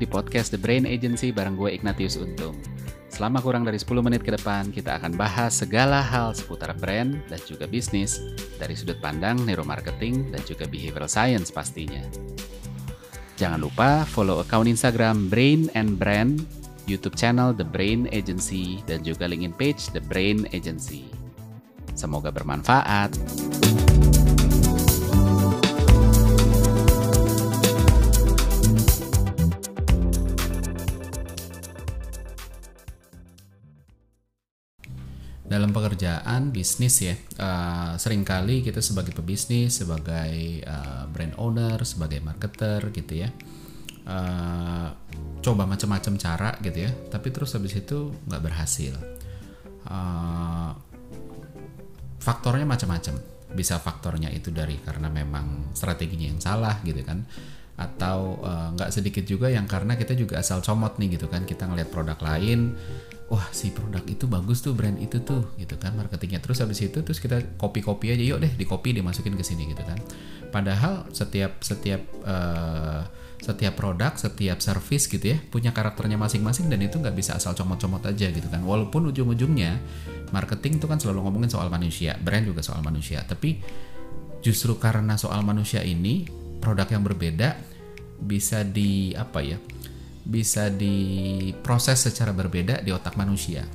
Di podcast The Brain Agency bareng gue Ignatius Untung. Selama kurang dari 10 menit ke depan, kita akan bahas segala hal seputar brand dan juga bisnis dari sudut pandang neuromarketing dan juga behavioral science pastinya. Jangan lupa follow account Instagram Brain and Brand, YouTube channel The Brain Agency, dan juga LinkedIn page The Brain Agency. Semoga bermanfaat. Pekerjaan bisnis ya. Uh, sering kali kita sebagai pebisnis sebagai uh, brand owner sebagai marketer gitu ya. Uh, coba macam-macam cara gitu ya. Tapi terus habis itu nggak berhasil. Uh, faktornya macam-macam. Bisa faktornya itu dari karena memang strateginya yang salah gitu kan. Atau nggak uh, sedikit juga yang karena kita juga asal comot nih gitu kan. Kita ngelihat produk lain wah si produk itu bagus tuh brand itu tuh gitu kan marketingnya. Terus habis itu terus kita copy copy aja yuk deh di copy dimasukin ke sini gitu kan. Padahal setiap setiap uh, setiap produk setiap service gitu ya punya karakternya masing-masing dan itu nggak bisa asal comot-comot aja gitu kan. Walaupun ujung-ujungnya marketing itu kan selalu ngomongin soal manusia brand juga soal manusia. Tapi justru karena soal manusia ini produk yang berbeda bisa di apa ya bisa diproses secara berbeda di otak manusia.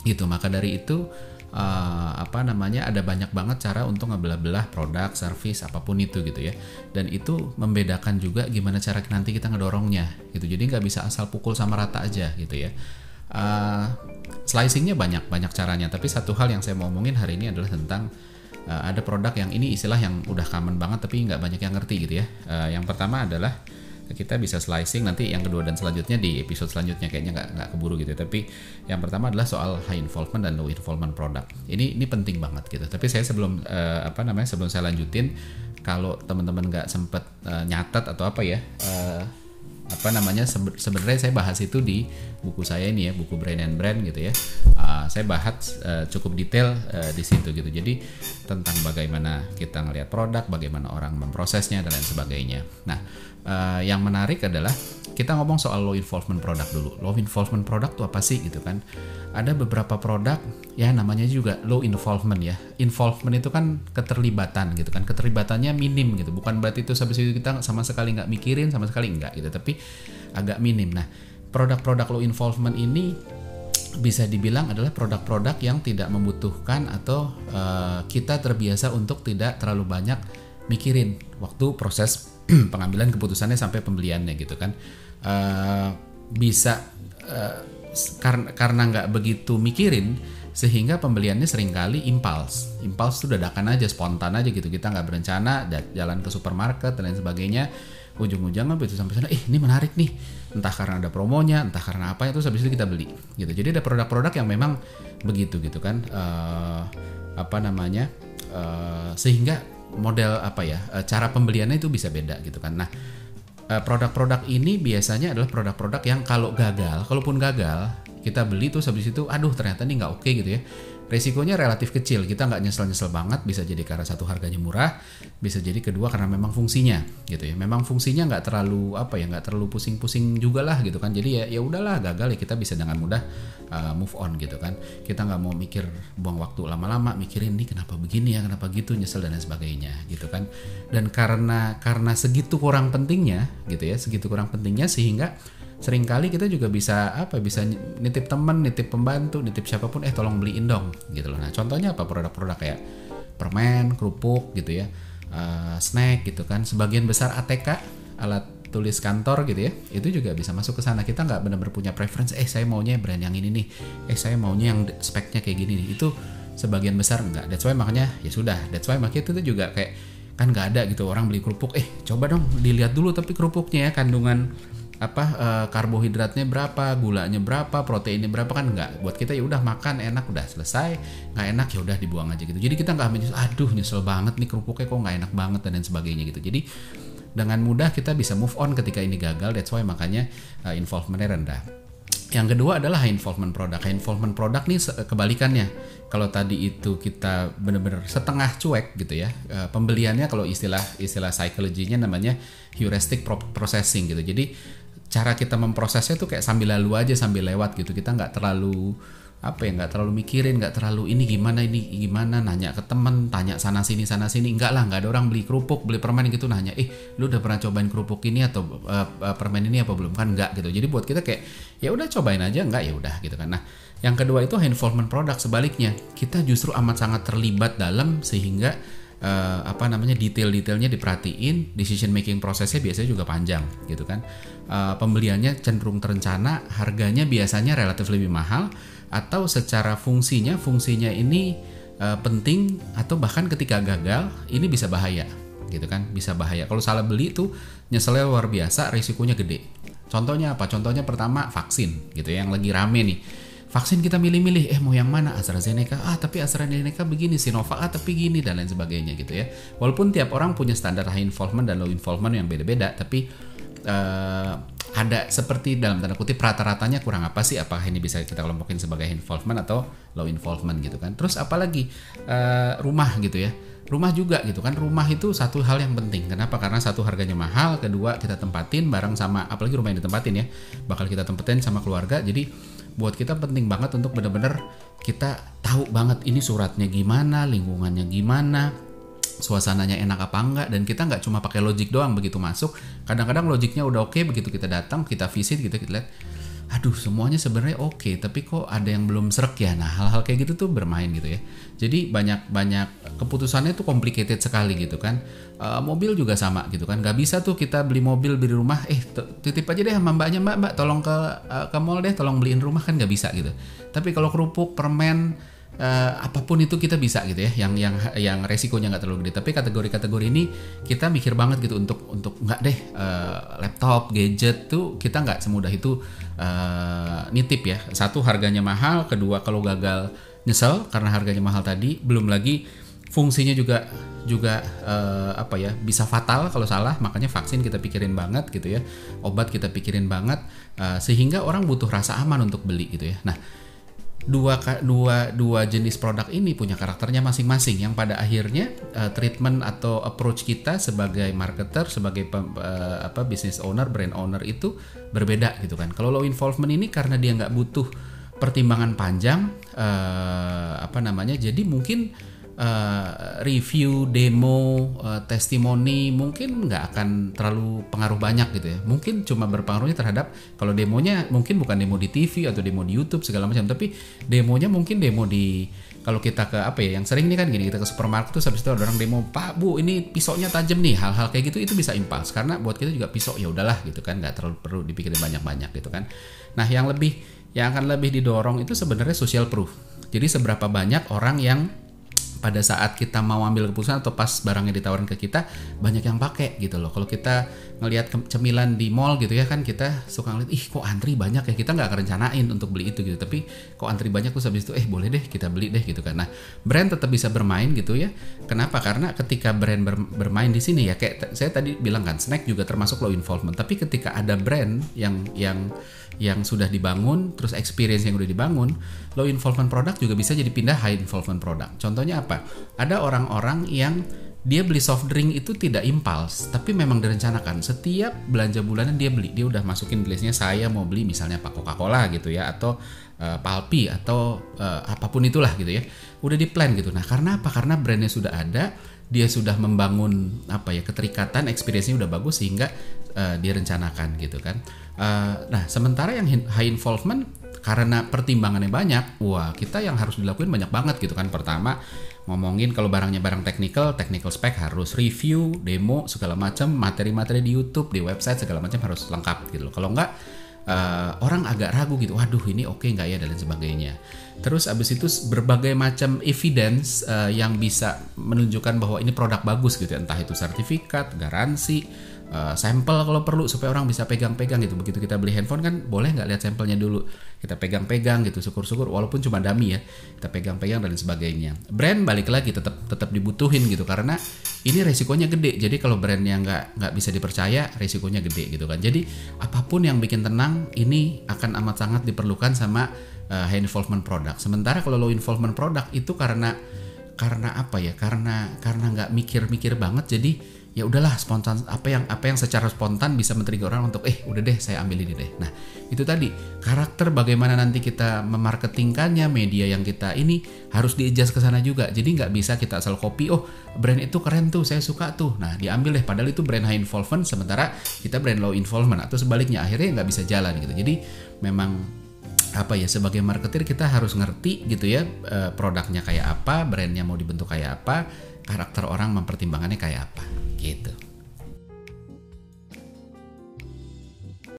Gitu. Maka dari itu uh, apa namanya ada banyak banget cara untuk ngebelah-belah produk, service apa pun itu gitu ya. Dan itu membedakan juga gimana cara nanti kita ngedorongnya gitu. Jadi nggak bisa asal pukul sama rata aja gitu ya. Uh, slicingnya banyak banyak caranya. Tapi satu hal yang saya mau omongin hari ini adalah tentang uh, ada produk yang ini istilah yang udah common banget tapi nggak banyak yang ngerti gitu ya. Uh, yang pertama adalah kita bisa slicing nanti yang kedua dan selanjutnya di episode selanjutnya. Kayaknya nggak nggak keburu gitu tapi yang pertama adalah soal high involvement dan low involvement product. Ini ini penting banget gitu. Tapi saya sebelum uh, apa namanya sebelum saya lanjutin kalau teman-teman nggak sempet uh, nyatet atau apa ya uh, apa namanya sebenarnya saya bahas itu di buku saya ini ya buku brand and brand gitu ya uh, saya bahas uh, cukup detail uh, di situ gitu jadi tentang bagaimana kita ngelihat produk bagaimana orang memprosesnya dan lain sebagainya nah uh, yang menarik adalah kita ngomong soal low involvement product dulu. Low involvement product itu apa sih gitu kan? Ada beberapa produk ya namanya juga low involvement ya. Involvement itu kan keterlibatan gitu kan. Keterlibatannya minim gitu. Bukan berarti itu habis itu kita sama sekali nggak mikirin sama sekali nggak gitu. Tapi agak minim. Nah produk-produk low involvement ini bisa dibilang adalah produk-produk yang tidak membutuhkan atau uh, kita terbiasa untuk tidak terlalu banyak mikirin waktu proses pengambilan keputusannya sampai pembeliannya gitu kan. Uh, bisa uh, karena karena nggak begitu mikirin sehingga pembeliannya sering kali impuls impuls itu dadakan aja spontan aja gitu. Kita nggak berencana jalan ke supermarket dan lain sebagainya ujung-ujungnya begitu sampai sana eh ini menarik nih. Entah karena ada promonya entah karena apa itu habis itu kita beli gitu. Jadi ada produk-produk yang memang begitu gitu kan. Uh, apa namanya uh, sehingga model apa ya eh, cara pembeliannya itu bisa beda gitu kan. Nah produk-produk ini biasanya adalah produk-produk yang kalau gagal kalaupun gagal kita beli tuh habis itu aduh ternyata ini nggak oke okay gitu ya resikonya relatif kecil. Kita nggak nyesel-nyesel banget bisa jadi karena satu harganya murah bisa jadi kedua karena memang fungsinya gitu ya. Memang fungsinya nggak terlalu apa ya nggak terlalu pusing-pusing juga lah gitu kan. Jadi ya ya udahlah gagal ya kita bisa dengan mudah uh, move on gitu kan. Kita nggak mau mikir buang waktu lama-lama mikirin nih kenapa begini ya kenapa gitu nyesel dan lain sebagainya gitu kan. Dan karena karena segitu kurang pentingnya gitu ya segitu kurang pentingnya sehingga sering kali kita juga bisa apa bisa nitip temen nitip pembantu nitip siapa pun eh tolong beliin dong gitu loh. Nah contohnya apa? Produk-produk kayak permen kerupuk gitu ya uh, snack gitu kan. Sebagian besar ATK alat tulis kantor gitu ya itu juga bisa masuk ke sana. Kita nggak benar-benar punya preference eh saya maunya brand yang ini nih eh saya maunya yang speknya kayak gini nih. Itu sebagian besar enggak that's why makanya ya sudah that's why makanya itu juga kayak kan nggak ada gitu orang beli kerupuk eh coba dong dilihat dulu tapi kerupuknya ya kandungan apa uh, karbohidratnya berapa, gulanya berapa, proteinnya berapa kan enggak. Buat kita ya udah makan enak udah selesai, nggak enak ya udah dibuang aja gitu. Jadi kita nggak menyesal, aduh nyesel banget nih kerupuknya kok nggak enak banget dan lain sebagainya gitu. Jadi dengan mudah kita bisa move on ketika ini gagal. That's why makanya uh, involvementnya rendah. Yang kedua adalah high involvement product. High involvement product nih kebalikannya. Kalau tadi itu kita benar-benar setengah cuek gitu ya. Eh, pembeliannya kalau istilah istilah psikologinya namanya heuristic processing gitu. Jadi cara kita memprosesnya tuh kayak sambil lalu aja sambil lewat gitu. Kita nggak terlalu apa ya nggak terlalu mikirin nggak terlalu ini gimana ini gimana? Nanya ke temen tanya sana sini sana sini. Enggak lah nggak ada orang beli kerupuk beli permen gitu nanya eh lu udah pernah cobain kerupuk ini atau uh, permen ini apa belum? Kan enggak gitu. Jadi buat kita kayak ya udah cobain aja enggak ya udah gitu kan. Nah yang kedua itu involvement produk sebaliknya. Kita justru amat sangat terlibat dalam sehingga uh, apa namanya detail-detailnya diperhatiin decision making prosesnya biasanya juga panjang gitu kan. Uh, pembeliannya cenderung terencana harganya biasanya relatif lebih mahal atau secara fungsinya fungsinya ini uh, penting atau bahkan ketika gagal ini bisa bahaya gitu kan bisa bahaya. Kalau salah beli itu nyeselnya luar biasa risikonya gede. Contohnya apa? Contohnya pertama vaksin gitu ya yang lagi rame nih vaksin kita milih-milih. Eh mau yang mana? AstraZeneca. Ah tapi AstraZeneca begini Sinovac ah tapi gini dan lain sebagainya gitu ya. Walaupun tiap orang punya standar high involvement dan low involvement yang beda-beda tapi uh, ada seperti dalam tanda kutip rata-ratanya kurang apa sih? Apakah ini bisa kita kelompokin sebagai involvement atau low involvement gitu kan? Terus apalagi uh, rumah gitu ya. Rumah juga gitu kan. Rumah itu satu hal yang penting. Kenapa? Karena satu harganya mahal. Kedua kita tempatin bareng sama apalagi rumah yang ditempatin ya. Bakal kita tempatin sama keluarga. Jadi buat kita penting banget untuk benar-benar kita tahu banget ini suratnya gimana lingkungannya gimana suasananya enak apa enggak dan kita nggak cuma pakai logik doang begitu masuk. Kadang-kadang logiknya udah oke okay, begitu kita datang kita visit gitu kita lihat aduh semuanya sebenarnya oke okay, tapi kok ada yang belum serak ya? Nah hal-hal kayak gitu tuh bermain gitu ya. Jadi banyak banyak keputusannya tuh complicated sekali gitu kan. Uh, mobil juga sama gitu kan. Nggak bisa tuh kita beli mobil beli rumah. Eh titip aja deh sama mbaknya mbak mbak. Tolong ke uh, ke mall deh tolong beliin rumah kan nggak bisa gitu. Tapi kalau kerupuk permen uh, apa pun itu kita bisa gitu ya yang yang yang resikonya nggak terlalu gede. Tapi kategori-kategori ini kita mikir banget gitu untuk untuk nggak deh uh, laptop gadget tuh kita nggak semudah itu uh, nitip ya. Satu harganya mahal. Kedua kalau gagal nyesel karena harganya mahal tadi. Belum lagi fungsinya juga juga uh, apa ya bisa fatal kalau salah. Makanya vaksin kita pikirin banget gitu ya. Obat kita pikirin banget uh, sehingga orang butuh rasa aman untuk beli gitu ya. Nah dua dua dua jenis produk ini punya karakternya masing-masing. Yang pada akhirnya uh, treatment atau approach kita sebagai marketer sebagai uh, apa business owner brand owner itu berbeda gitu kan. Kalau low involvement ini karena dia nggak butuh pertimbangan panjang uh, apa namanya jadi mungkin uh, review, demo, uh, testimoni mungkin nggak akan terlalu pengaruh banyak gitu ya. Mungkin cuma berpengaruhnya terhadap kalau demonya mungkin bukan demo di TV atau demo di YouTube segala macam, tapi demonya mungkin demo di kalau kita ke apa ya yang sering ini kan gini kita ke supermarket tuh habis itu ada orang demo Pak Bu ini pisaunya tajam nih hal-hal kayak gitu itu bisa impuls karena buat kita juga pisau ya udahlah gitu kan nggak terlalu perlu dipikirin banyak-banyak gitu kan. Nah yang lebih yang akan lebih didorong itu sebenarnya social proof. Jadi seberapa banyak orang yang pada saat kita mau ambil keputusan atau pas barangnya ditawarin ke kita banyak yang pakai gitu loh. Kalau kita ngelihat cemilan di mall gitu ya kan kita suka ngeliat ih kok antri banyak ya? Kita nggak kerencanain untuk beli itu gitu. Tapi kok antri banyak tuh habis itu eh boleh deh kita beli deh gitu kan. Nah brand tetap bisa bermain gitu ya. Kenapa? Karena ketika brand ber, bermain di sini ya kayak saya tadi bilang kan snack juga termasuk low involvement. Tapi ketika ada brand yang yang yang sudah dibangun, terus experience yang udah dibangun, low involvement product juga bisa jadi pindah high involvement product. Contohnya apa? Ada orang-orang yang dia beli soft drink itu tidak impuls, tapi memang direncanakan. Setiap belanja bulanan dia beli, dia udah masukin listnya saya mau beli misalnya Pak Coca-Cola gitu ya, atau uh, Palpi atau uh, apa pun itulah gitu ya. Udah di plan gitu. Nah karena apa? Karena brandnya sudah ada, dia sudah membangun apa ya keterikatan, experience-nya udah bagus sehingga uh, direncanakan gitu kan. Uh, nah sementara yang high involvement karena pertimbangannya banyak, wah kita yang harus dilakuin banyak banget gitu kan. Pertama ngomongin kalau barangnya barang technical, technical spec harus review, demo segala macam, materi-materi di YouTube, di website segala macam harus lengkap gitu loh. Kalau enggak uh, orang agak ragu gitu, waduh ini oke okay nggak ya dan lain sebagainya. Terus abis itu berbagai macam evidence uh, yang bisa menunjukkan bahwa ini produk bagus gitu, ya. entah itu sertifikat, garansi, uh, sampel kalau perlu supaya orang bisa pegang-pegang gitu. Begitu kita beli handphone kan boleh nggak lihat sampelnya dulu? Kita pegang-pegang gitu syukur-syukur walaupun cuma dummy ya kita pegang-pegang dan sebagainya. Brand balik lagi tetap tetap dibutuhin gitu karena ini resikonya gede. Jadi kalau brandnya nggak nggak bisa dipercaya resikonya gede gitu kan. Jadi apa pun yang bikin tenang ini akan amat sangat diperlukan sama uh, high involvement product. Sementara kalau low involvement product itu karena karena apa ya? Karena karena nggak mikir-mikir banget jadi ya udahlah spontan apa yang apa yang secara spontan bisa men-trigger orang untuk eh udah deh saya ambil ini deh. Nah itu tadi karakter bagaimana nanti kita memarketingkannya media yang kita ini harus di-adjust ke sana juga. Jadi nggak bisa kita asal copy oh brand itu keren tuh saya suka tuh. Nah diambil deh padahal itu brand high involvement sementara kita brand low involvement atau sebaliknya akhirnya nggak bisa jalan gitu. Jadi memang apa ya sebagai marketer kita harus ngerti gitu ya eh, produknya kayak apa, brandnya mau dibentuk kayak apa, karakter orang mempertimbangannya kayak apa gitu.